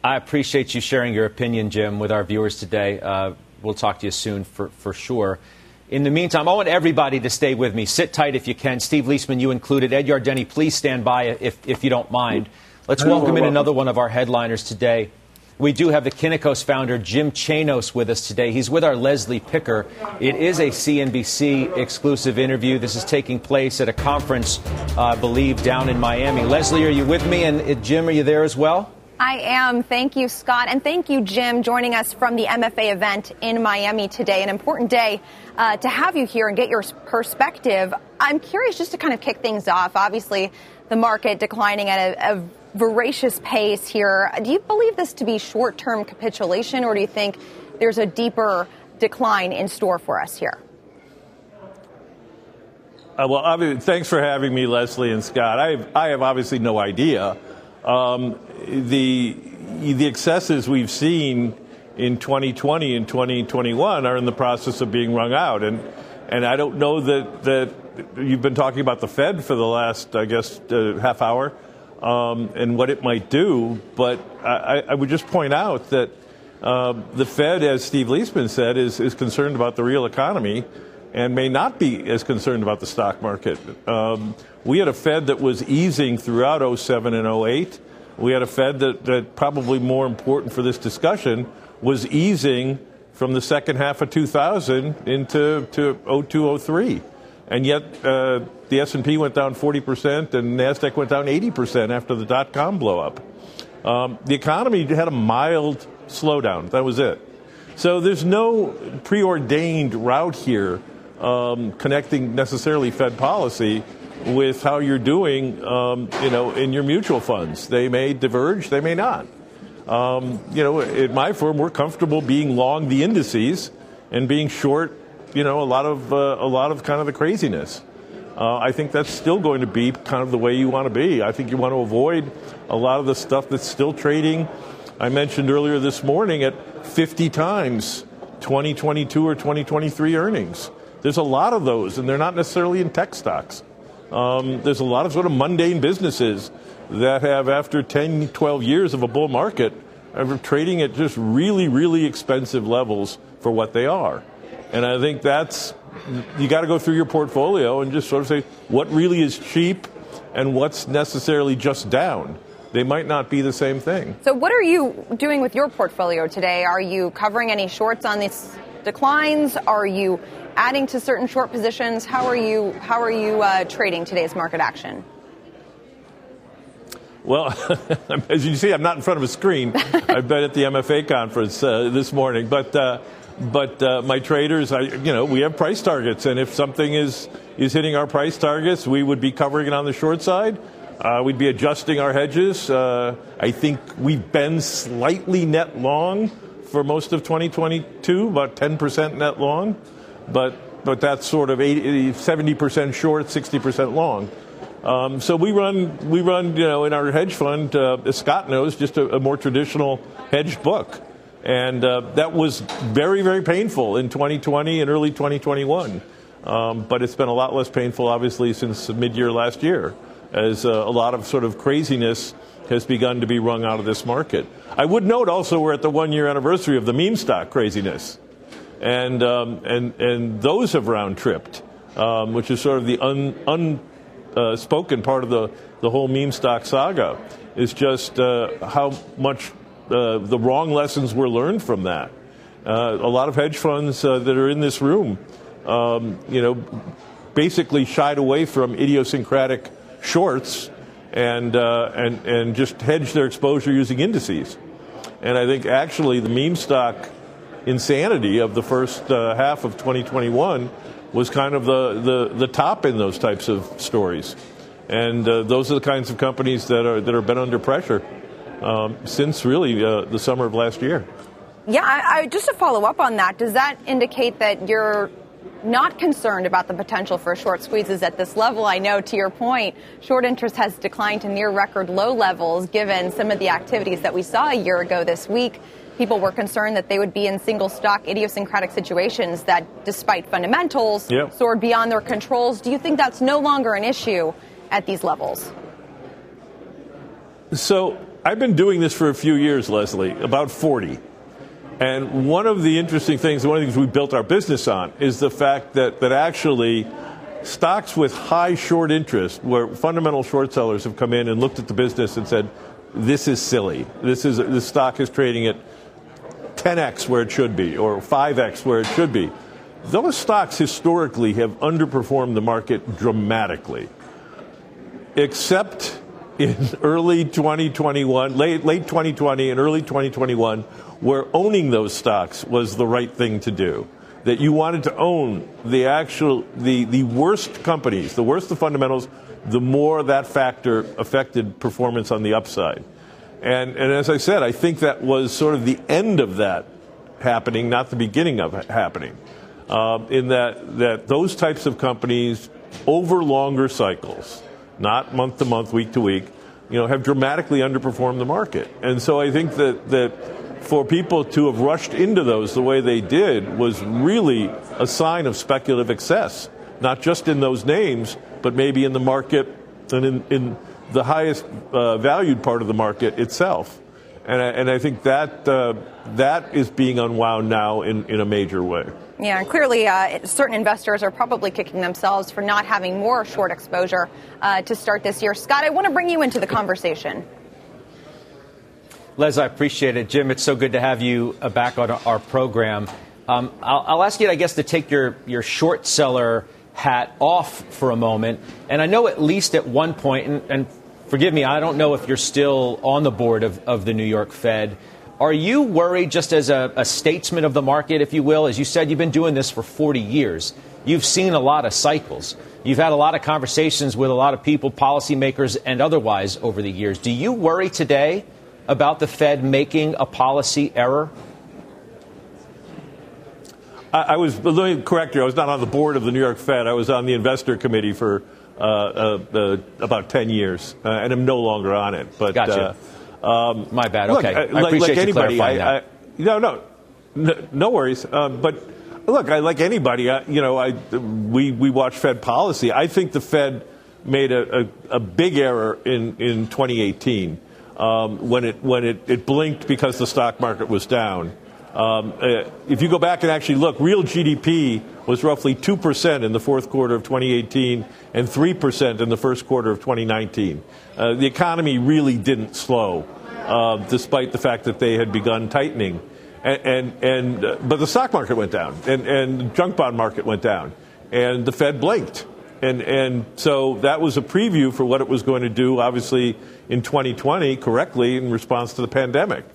I appreciate you sharing your opinion, Jim, with our viewers today. Uh, we'll talk to you soon for, for sure. In the meantime, I want everybody to stay with me. Sit tight if you can. Steve Liesman, you included. Ed Yardeni, please stand by if, if you don't mind. Let's welcome in another one of our headliners today. We do have the Kynikos founder, Jim Chanos, with us today. He's with our Leslie Picker. It is a CNBC exclusive interview. This is taking place at a conference, uh, I believe, down in Miami. Leslie, are you with me? And uh, Jim, are you there as well? I am. Thank you, Scott. And thank you, Jim, joining us from the MFA event in Miami today. An important day uh, to have you here and get your perspective. I'm curious just to kind of kick things off. Obviously, the market declining at a, a voracious pace here. Do you believe this to be short term capitulation, or do you think there's a deeper decline in store for us here? Uh, well, thanks for having me, Leslie and Scott. I have, I have obviously no idea. Um, the the excesses we've seen in 2020 and 2021 are in the process of being wrung out, and and I don't know that that you've been talking about the Fed for the last, I guess, uh, half hour um, and what it might do. But I, I, would just point out that uh, the Fed, as Steve Liesman said, is, is concerned about the real economy and may not be as concerned about the stock market. Um, we had a Fed that was easing throughout 07 and 08. We had a Fed that, that probably more important for this discussion was easing from the second half of 2000 into to 02, 03. And yet uh, the S&P went down 40% and NASDAQ went down 80% after the dot-com blow-up. Um, the economy had a mild slowdown. That was it. So there's no preordained route here um, connecting necessarily Fed policy with how you're doing, um, you know, in your mutual funds. They may diverge, they may not. Um, you know, at my firm, we're comfortable being long the indices and being short, you know, a lot of uh, a lot of kind of the craziness. Uh, I think that's still going to be kind of the way you want to be. I think you want to avoid a lot of the stuff that's still trading. I mentioned earlier this morning at 50 times 2022 or 2023 earnings. There's a lot of those, and they're not necessarily in tech stocks. Um, there's a lot of sort of mundane businesses that have, after 10, 12 years of a bull market, are trading at just really, really expensive levels for what they are. And I think that's, you got to go through your portfolio and just sort of say what really is cheap and what's necessarily just down. They might not be the same thing. So, what are you doing with your portfolio today? Are you covering any shorts on these declines? Are you adding to certain short positions? How are you how are you uh, trading today's market action? Well, as you see, I'm not in front of a screen. I've been at the MFA conference uh, this morning, but uh, but uh, my traders, I, you know, we have price targets, and if something is is hitting our price targets, we would be covering it on the short side. Uh, we'd be adjusting our hedges. Uh, I think we've been slightly net long for most of 2022, about 10% net long, but but that's sort of 80, 70% short, 60% long. Um, so we run we run you know in our hedge fund, uh, as Scott knows, just a, a more traditional hedged book, and uh, that was very very painful in 2020 and early 2021. Um, but it's been a lot less painful, obviously, since mid-year last year as uh, a lot of sort of craziness has begun to be wrung out of this market. I would note also we're at the one year anniversary of the meme stock craziness. And, um, and, and those have round tripped, um, which is sort of the unspoken un, uh, part of the, the whole meme stock saga, is just uh, how much uh, the wrong lessons were learned from that. Uh, a lot of hedge funds uh, that are in this room, um, you know, basically shied away from idiosyncratic shorts and, uh, and, and just hedge their exposure using indices. And I think actually the meme stock insanity of the first half of 2021 was kind of the, the, the top in those types of stories. And uh, those are the kinds of companies that are that have been under pressure um, since really uh, the summer of last year. Yeah, I, I, just to follow up on that, does that indicate that you're not concerned about the potential for short squeezes at this level. I know, to your point, short interest has declined to near record low levels given some of the activities that we saw a year ago this week. People were concerned that they would be in single stock idiosyncratic situations that, despite fundamentals, yep. soared beyond their controls. Do you think that's no longer an issue at these levels? So, I've been doing this for a few years, Leslie, about 40. And one of the interesting things, one of the things we built our business on, is the fact that, that actually stocks with high short interest, where fundamental short sellers have come in and looked at the business and said, this is silly. This, is, this stock is trading at 10x where it should be, or 5x where it should be. Those stocks historically have underperformed the market dramatically, except in early 2021, late, late 2020 and early 2021 where owning those stocks was the right thing to do. That you wanted to own the actual, the, the worst companies, the worse the fundamentals, the more that factor affected performance on the upside. And, and as I said, I think that was sort of the end of that happening, not the beginning of it happening. Uh, in that, that those types of companies over longer cycles, not month to month, week to week, you know, have dramatically underperformed the market. And so I think that, that for people to have rushed into those the way they did was really a sign of speculative excess, not just in those names, but maybe in the market and in, in the highest uh, valued part of the market itself. And I, and I think that uh, that is being unwound now in, in a major way. Yeah, and clearly, uh, certain investors are probably kicking themselves for not having more short exposure uh, to start this year. Scott, I want to bring you into the conversation. Les, I appreciate it. Jim, it's so good to have you uh, back on our program. Um, I'll, I'll, ask you, I guess, to take your, your short seller hat off for a moment. And I know at least at one point, and, and forgive me, I don't know if you're still on the board of, of the New York Fed. Are you worried, just as a, a, statesman of the market, if you will? As you said, you've been doing this for 40 years. You've seen a lot of cycles. You've had a lot of conversations with a lot of people, policymakers, and otherwise over the years. Do you worry today about the Fed making a policy error? I, I was, let me correct you, I was not on the board of the New York Fed. I was on the investor committee for uh, uh, uh, about 10 years, uh, and I'm no longer on it. But, gotcha. Uh, um, My bad. Look, okay. I, like, appreciate like anybody, you clarifying I, that. no, no, no, no worries. Um, but look, I, like anybody, I, you know, I, we, we watch Fed policy. I think the Fed made a, a, a big error in, in 2018 um, when, it, when it, it blinked because the stock market was down. Um, uh, if you go back and actually look, real GDP was roughly 2% in the fourth quarter of 2018 and 3% in the first quarter of 2019. Uh, the economy really didn't slow, uh, despite the fact that they had begun tightening. And, and, and uh, but the stock market went down, and, and the junk bond market went down, and the Fed blinked. And, and so that was a preview for what it was going to do, obviously, in 2020, correctly, in response to the pandemic.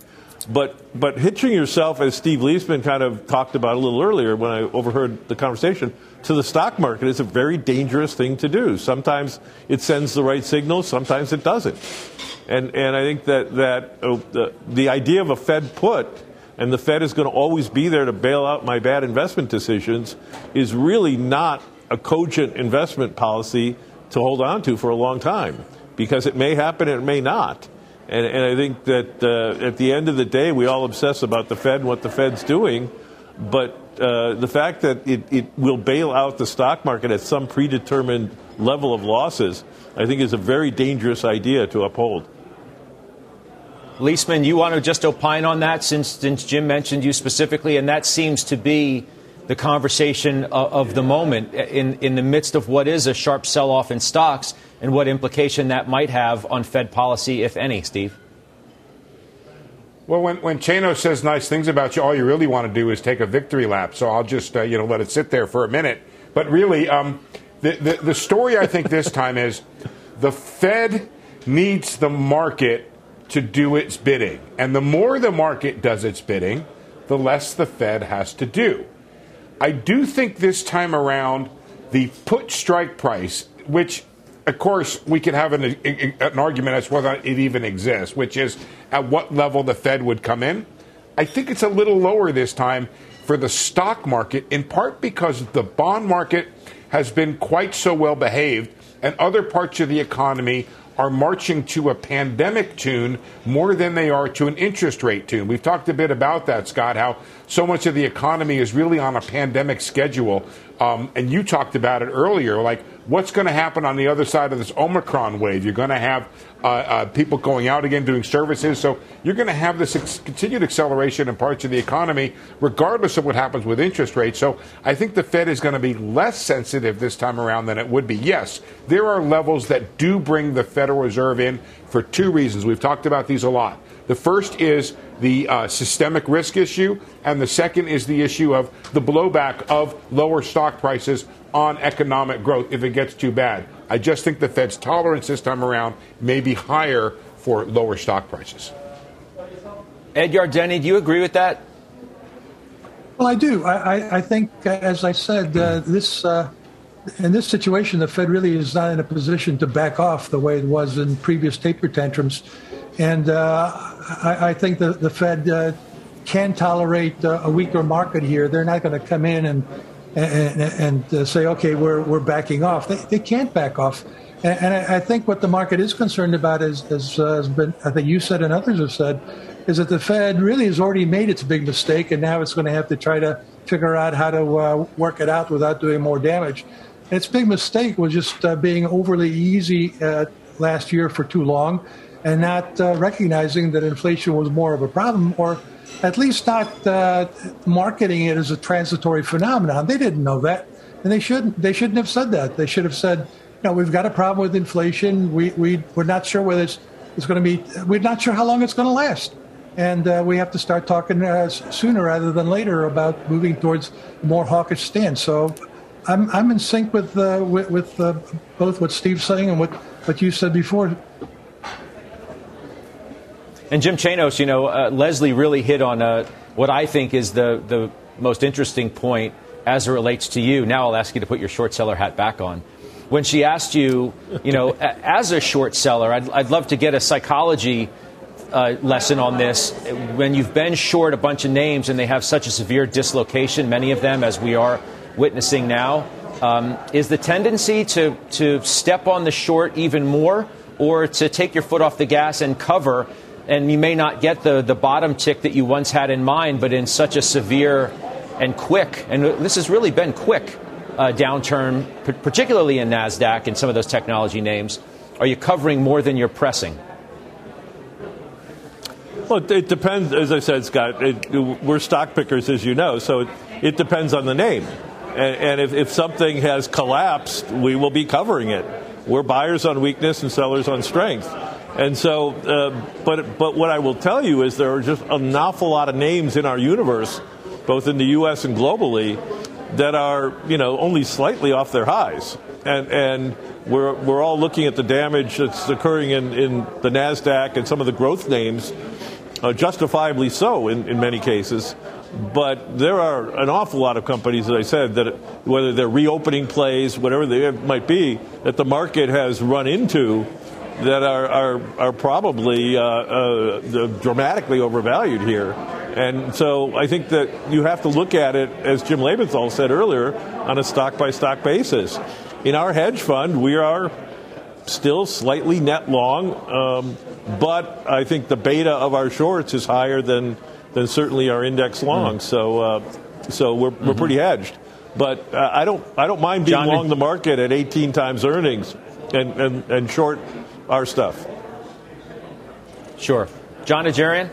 But but hitching yourself, as Steve Liesman kind of talked about a little earlier when I overheard the conversation, to the stock market is a very dangerous thing to do. Sometimes it sends the right signals, sometimes it doesn't. And and I think that that uh, the, the idea of a Fed put and the Fed is going to always be there to bail out my bad investment decisions is really not a cogent investment policy to hold on to for a long time because it may happen and it may not. And, and I think that uh, at the end of the day, we all obsess about the Fed and what the Fed's doing. But uh, the fact that it, it will bail out the stock market at some predetermined level of losses, I think, is a very dangerous idea to uphold. Liesman, you want to just opine on that since, since Jim mentioned you specifically, and that seems to be the conversation of, of the moment in, in the midst of what is a sharp sell off in stocks and what implication that might have on Fed policy, if any, Steve. Well, when, when Chanos says nice things about you, all you really want to do is take a victory lap. So I'll just uh, you know let it sit there for a minute. But really, um, the, the, the story I think this time is the Fed needs the market to do its bidding, and the more the market does its bidding, the less the Fed has to do. I do think this time around, the put strike price, which of course, we could have an, an argument as to whether it even exists, which is at what level the Fed would come in. I think it's a little lower this time for the stock market, in part because the bond market has been quite so well behaved, and other parts of the economy are marching to a pandemic tune more than they are to an interest rate tune. We've talked a bit about that, Scott, how so much of the economy is really on a pandemic schedule. Um, and you talked about it earlier, like what's going to happen on the other side of this Omicron wave? You're going to have uh, uh, people going out again doing services. So you're going to have this ex- continued acceleration in parts of the economy, regardless of what happens with interest rates. So I think the Fed is going to be less sensitive this time around than it would be. Yes, there are levels that do bring the Federal Reserve in for two reasons. We've talked about these a lot. The first is the uh, systemic risk issue, and the second is the issue of the blowback of lower stock prices on economic growth if it gets too bad. I just think the Fed's tolerance this time around may be higher for lower stock prices. Ed Yardeni, do you agree with that? Well, I do. I, I think, as I said, uh, this uh, in this situation, the Fed really is not in a position to back off the way it was in previous taper tantrums, and uh, I, I, think the the Fed uh, can tolerate uh, a weaker market here. They're not going to come in and and, and uh, say, okay, we're, we're backing off. They, they can't back off. And, and I, I, think what the market is concerned about is, is uh, has been, I think you said and others have said, is that the Fed really has already made its big mistake, and now it's going to have to try to figure out how to uh, work it out without doing more damage. And its big mistake was just uh, being overly easy uh, last year for too long. and not uh, recognizing that inflation was more of a problem or at least not uh, marketing it as a transitory phenomenon. They didn't know that, and they shouldn't. They shouldn't have said that. They should have said, "You know, we've got a problem with inflation. We we we're not sure whether it's, it's going to be. We're not sure how long it's going to last." And uh, we have to start talking uh, sooner rather than later about moving towards more hawkish stance. So I'm, I'm in sync with, uh, with, with uh, both what Steve's saying and what, what you said before. And Jim Chanos, you know, uh, Leslie really hit on uh, what I think is the, the most interesting point as it relates to you. Now I'll ask you to put your short seller hat back on. When she asked you, you know, as a short seller, I'd, I'd love to get a psychology uh, lesson on this. When you've been short a bunch of names and they have such a severe dislocation, many of them, as we are witnessing now, um, is the tendency to, to step on the short even more or to take your foot off the gas and cover and you may not get the, the bottom tick that you once had in mind, but in such a severe and quick, and this has really been quick uh, downturn, particularly in NASDAQ and some of those technology names. Are you covering more than you're pressing? Well, it depends, as I said, Scott. It, we're stock pickers, as you know, so it, it depends on the name. And, and if, if something has collapsed, we will be covering it. We're buyers on weakness and sellers on strength. And so, uh, but but what I will tell you is there are just an awful lot of names in our universe, both in the U.S. and globally, that are you know only slightly off their highs, and and we're we're all looking at the damage that's occurring in, in the Nasdaq and some of the growth names, uh, justifiably so in, in many cases. But there are an awful lot of companies, as I said, that whether they're reopening plays, whatever they might be, that the market has run into that are, are, are probably uh, uh, dramatically overvalued here. And so I think that you have to look at it, as Jim Lebenthal said earlier, on a stock by stock basis. In our hedge fund, we are still slightly net long, um, but I think the beta of our shorts is higher than, than certainly our index long. Mm. So, uh, so we're, mm-hmm. we're pretty hedged. But uh, I don't I don't mind being John, long the market at 18 times earnings and, and, and short our stuff. Sure. Jon Najarian?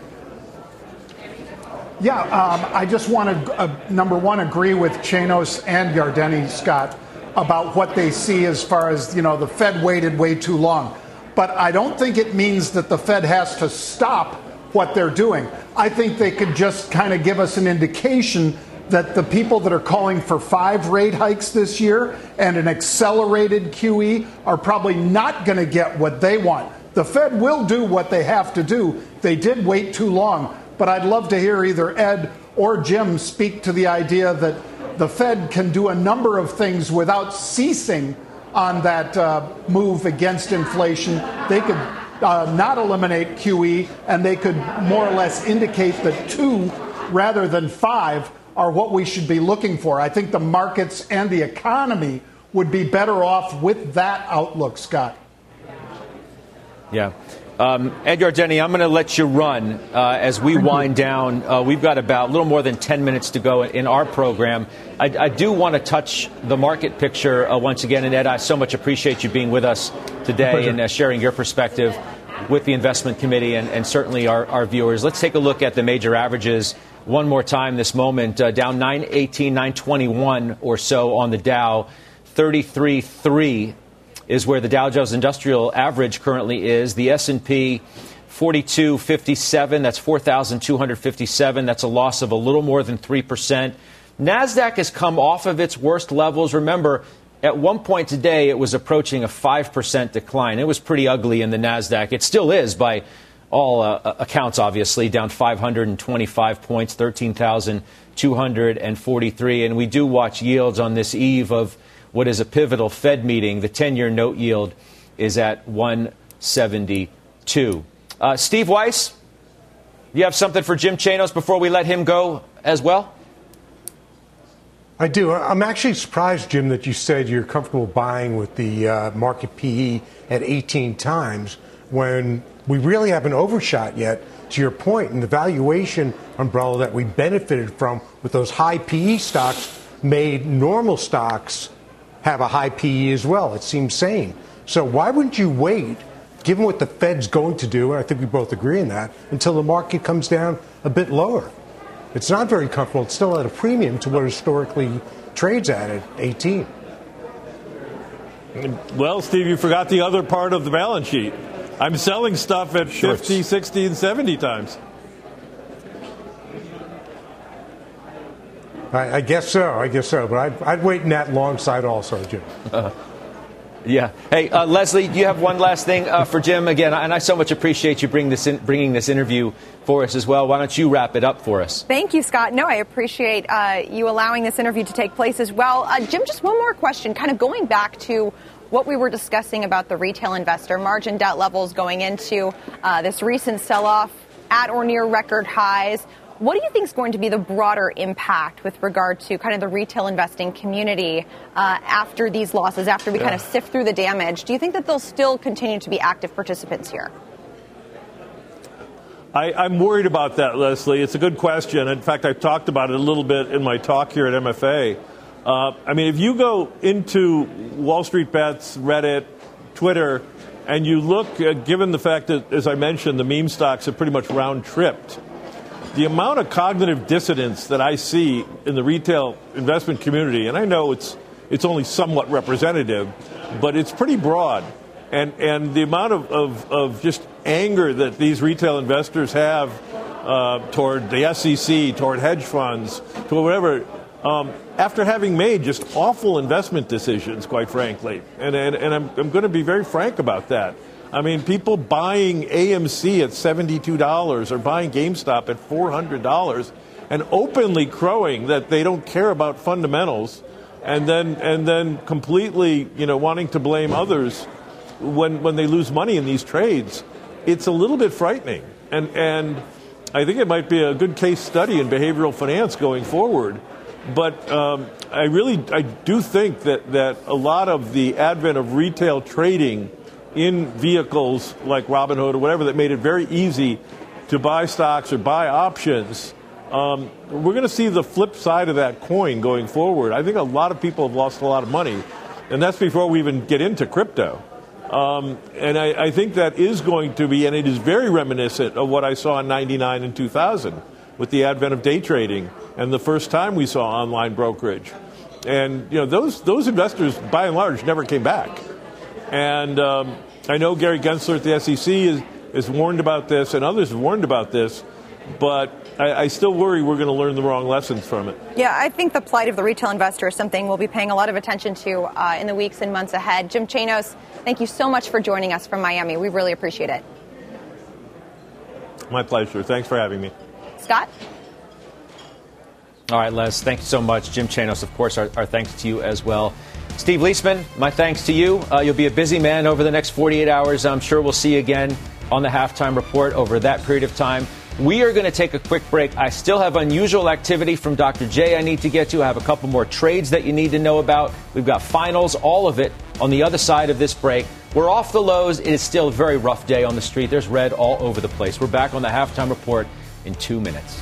Yeah, um, I just want to, uh, number one, agree with Chanos and Yardeni, Scott, about what they see as far as, you know, the Fed waited way too long. But I don't think it means that the Fed has to stop what they're doing. I think they could just kind of give us an indication that the people that are calling for five rate hikes this year and an accelerated QE are probably not going to get what they want. The Fed will do what they have to do. They did wait too long. But I'd love to hear either Ed or Jim speak to the idea that the Fed can do a number of things without ceasing on that uh, move against inflation. They could uh, not eliminate QE, and they could more or less indicate that two rather than five are what we should be looking for. I think the markets and the economy would be better off with that outlook, Scott. Yeah. Um, Ed Yardeni, I'm going to let you run uh, as we wind down. Uh, we've got about a little more than 10 minutes to go in our program. I, I do want to touch the market picture uh, once again. And Ed, I so much appreciate you being with us today and uh, sharing your perspective with the investment committee and, and certainly our, our, viewers. Let's take a look at the major averages one more time this moment. Uh, down 918, 921 or so on the Dow. 33.3 is where the Dow Jones Industrial Average currently is. The S&P 4257, that's 4,257. That's a loss of a little more than 3%. NASDAQ has come off of its worst levels. Remember, at one point today, it was approaching a 5% decline. It was pretty ugly in the NASDAQ. It still is by all uh, accounts, obviously, down 525 points, 13,243. And we do watch yields on this eve of what is a pivotal Fed meeting. The 10 year note yield is at 172. Uh, Steve Weiss, you have something for Jim Chanos before we let him go as well? I do. I'm actually surprised, Jim, that you said you're comfortable buying with the uh, market PE at 18 times when we really haven't overshot yet, to your point, and the valuation umbrella that we benefited from with those high PE stocks made normal stocks have a high PE as well. It seems sane. So why wouldn't you wait, given what the Fed's going to do, and I think we both agree on that, until the market comes down a bit lower. It's not very comfortable. It's still at a premium to what historically trades at at 18. Well, Steve, you forgot the other part of the balance sheet. I'm selling stuff at Shorts. 50, 60, and 70 times. I, I guess so. I guess so. But I'd, I'd wait in that long side also, Jim. Yeah. Hey, uh, Leslie, do you have one last thing uh, for Jim? Again, and I so much appreciate you bring this in, bringing this interview for us as well. Why don't you wrap it up for us? Thank you, Scott. No, I appreciate uh, you allowing this interview to take place as well. Uh, Jim, just one more question, kind of going back to what we were discussing about the retail investor margin debt levels going into uh, this recent sell off at or near record highs. What do you think is going to be the broader impact with regard to kind of the retail investing community uh, after these losses, after we kind of sift through the damage? Do you think that they'll still continue to be active participants here? I, I'm worried about that, Leslie. It's a good question. In fact, I've talked about it a little bit in my talk here at MFA. Uh, I mean, if you go into Wall Street Bets, Reddit, Twitter, and you look, uh, given the fact that, as I mentioned, the meme stocks have pretty much round tripped, the amount of cognitive dissonance that I see in the retail investment community, and I know it's it's only somewhat representative, but it's pretty broad. And and the amount of, of, of just anger that these retail investors have uh, toward the SEC, toward hedge funds, toward whatever, um, after having made just awful investment decisions, quite frankly. And, and, and I'm, I'm going to be very frank about that. I mean, people buying AMC at $72 or buying GameStop at $400 and openly crowing that they don't care about fundamentals and then, and then completely, you know, wanting to blame others when, when they lose money in these trades. It's a little bit frightening. And, and I think it might be a good case study in behavioral finance going forward. But um, I really, I do think that, that a lot of the advent of retail trading in vehicles like Robinhood or whatever that made it very easy to buy stocks or buy options. Um, we're going to see the flip side of that coin going forward. I think a lot of people have lost a lot of money, and that's before we even get into crypto. Um, and I, I, think that is going to be, and it is very reminiscent of what I saw in 99 and 2000 with the advent of day trading and the first time we saw online brokerage. And, you know, those, those investors, by and large, never came back. And um, I know Gary Gensler at the SEC is, is warned about this, and others have warned about this, but I, I still worry we're going to learn the wrong lessons from it. Yeah, I think the plight of the retail investor is something we'll be paying a lot of attention to uh, in the weeks and months ahead. Jim Chanos, thank you so much for joining us from Miami. We really appreciate it. My pleasure. Thanks for having me. Scott? All right, Les, thank you so much. Jim Chanos, of course, our, our thanks to you as well. Steve Liesman, my thanks to you. Uh, you'll be a busy man over the next 48 hours. I'm sure we'll see you again on the halftime report over that period of time. We are going to take a quick break. I still have unusual activity from Dr. J I need to get to. I have a couple more trades that you need to know about. We've got finals, all of it on the other side of this break. We're off the lows. It is still a very rough day on the street. There's red all over the place. We're back on the halftime report in two minutes.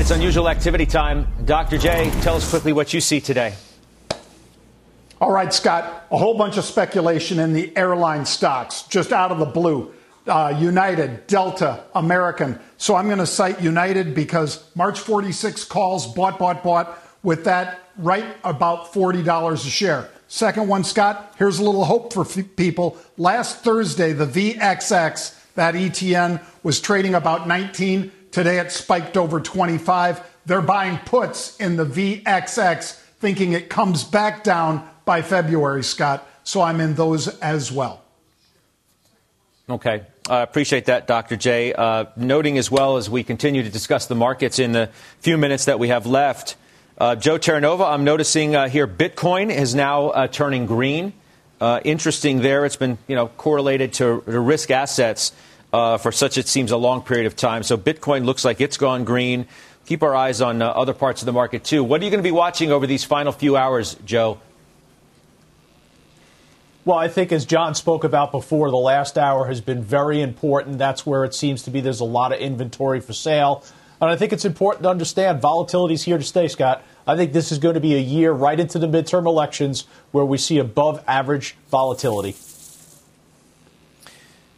Right, it's unusual activity time. Dr. J, tell us quickly what you see today. All right, Scott, a whole bunch of speculation in the airline stocks just out of the blue. Uh, United, Delta, American. So I'm going to cite United because March 46 calls, bought, bought, bought, with that right about $40 a share. Second one, Scott, here's a little hope for f- people. Last Thursday, the VXX, that ETN, was trading about 19. Today it spiked over 25. They're buying puts in the VXX, thinking it comes back down by February, Scott. So I'm in those as well. Okay. I uh, appreciate that, Dr. J. Uh, noting as well as we continue to discuss the markets in the few minutes that we have left, uh, Joe Terranova, I'm noticing uh, here Bitcoin is now uh, turning green. Uh, interesting there. It's been you know correlated to, to risk assets Uh, for such it seems a long period of time. So Bitcoin looks like it's gone green. Keep our eyes on uh, other parts of the market too. What are you going to be watching over these final few hours, Joe? Well, I think as Jon spoke about before, the last hour has been very important. That's where it seems to be there's a lot of inventory for sale. And I think it's important to understand volatility is here to stay, Scott. I think this is going to be a year right into the midterm elections where we see above average volatility.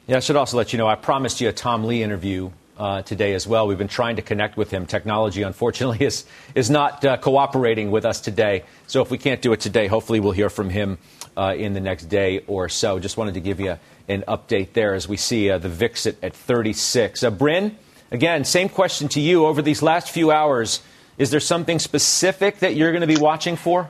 Yeah, I should also let you know I promised you a Tom Lee interview uh, today as well. We've been trying to connect with him. Technology, unfortunately, is is not uh, cooperating with us today. So if we can't do it today, hopefully we'll hear from him uh, in the next day or so. Just wanted to give you an update there as we see uh, the VIX at, at 36. Uh, Bryn, again, same question to you. Over these last few hours, is there something specific that you're going to be watching for?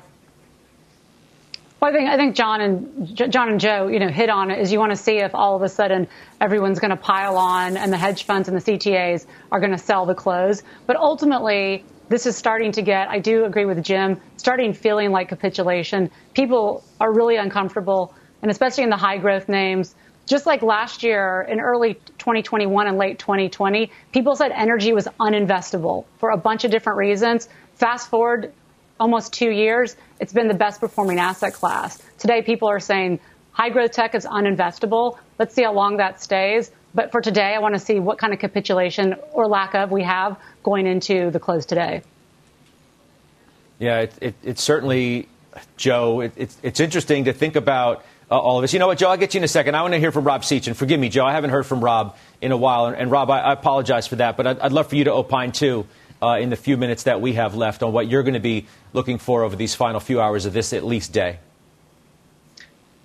Well, I think I think John and John and Joe, you know, hit on it. Is you want to see if all of a sudden everyone's going to pile on, and the hedge funds and the CTAs are going to sell the close. But ultimately, this is starting to get. I do agree with Jim. Starting feeling like capitulation. People are really uncomfortable, and especially in the high growth names. Just like last year in early 2021 and late 2020, people said energy was uninvestable for a bunch of different reasons. Fast forward almost two years, it's been the best performing asset class. Today, people are saying high growth tech is uninvestable. Let's see how long that stays. But for today, I want to see what kind of capitulation or lack of we have going into the close today. Yeah, it, it, it's certainly, Joe, it, it's, it's interesting to think about uh, all of this. You know what, Joe, I'll get you in a second. I want to hear from Rob Sechan. Forgive me, Joe, I haven't heard from Rob in a while. And, and Rob, I, I, apologize for that, but I'd, I'd love for you to opine too uh, in the few minutes that we have left on what you're going to be looking for over these final few hours of this at least day.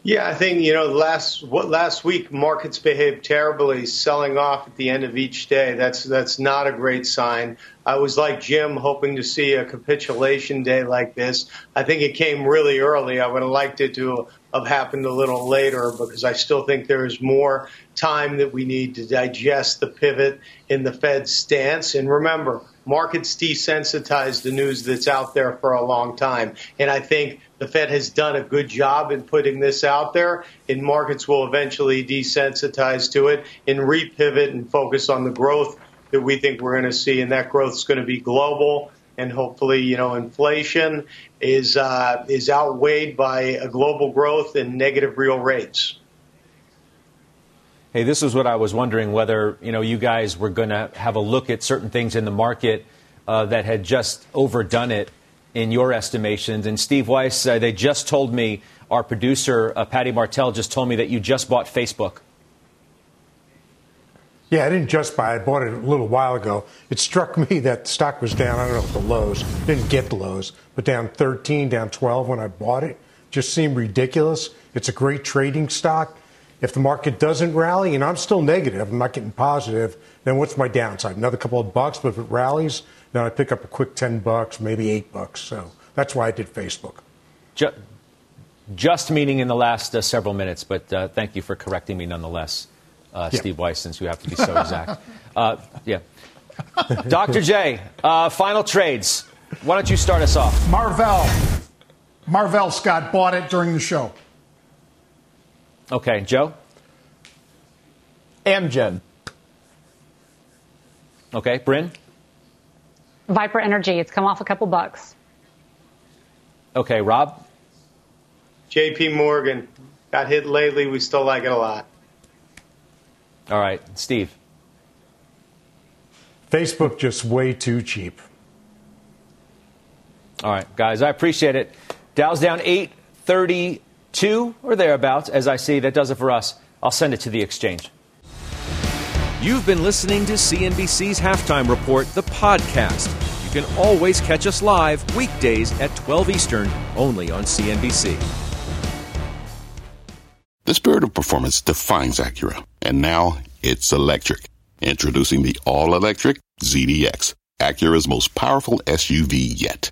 Yeah, I think you know last what last week markets behaved terribly, selling off at the end of each day. That's that's not a great sign. I was like Jim, hoping to see a capitulation day like this. I think it came really early. I would have liked it to have happened a little later because I still think there is more time that we need to digest the pivot in the Fed's stance. And remember, markets desensitized the news that's out there for a long time. And I think the Fed has done a good job in putting this out there, and markets will eventually desensitize to it and repivot and focus on the growth that we think we're going to see. And that growth is going to be global. And hopefully, you know, inflation is uh, is outweighed by a global growth and negative real rates. Hey, this is what I was wondering whether you know you guys were going to have a look at certain things in the market uh, that had just overdone it in your estimations. And Steve Weiss, uh, they just told me our producer uh, Patty Martell just told me that you just bought Facebook. Yeah, I didn't just buy it. I bought it a little while ago. It struck me that the stock was down. I don't know if the lows didn't get the lows, but down 13, down 12 when I bought it. Just seemed ridiculous. It's a great trading stock. If the market doesn't rally, and I'm still negative, I'm not getting positive, then what's my downside? Another couple of bucks, but if it rallies, then I pick up a quick 10 bucks, maybe 8 bucks. So that's why I did Facebook. Just, just meaning in the last uh, several minutes, but uh, thank you for correcting me nonetheless, uh, yeah. Steve Weiss, since you have to be so exact. Uh, yeah. Dr. J, uh, final trades. Why don't you start us off? Marvell. Marvell Scott bought it during the show. Okay, Joe? Amgen. Okay, Bryn? Viper Energy. It's come off a couple bucks. Okay, Rob? JP Morgan got hit lately. We still like it a lot. All right, Steve. Facebook just way too cheap. All right, guys, I appreciate it. Dow's down 832 or thereabouts. As I see, that does it for us. I'll send it to the exchange. You've been listening to CNBC's Halftime Report, the podcast. You can always catch us live weekdays at 12 Eastern, only on CNBC. The spirit of performance defines Acura, and now it's electric. Introducing the all-electric ZDX, Acura's most powerful SUV yet.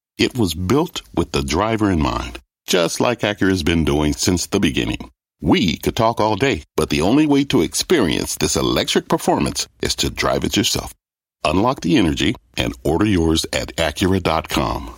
It was built with the driver in mind, just like Acura's been doing since the beginning. We could talk all day, but the only way to experience this electric performance is to drive it yourself. Unlock the energy and order yours at Acura.com.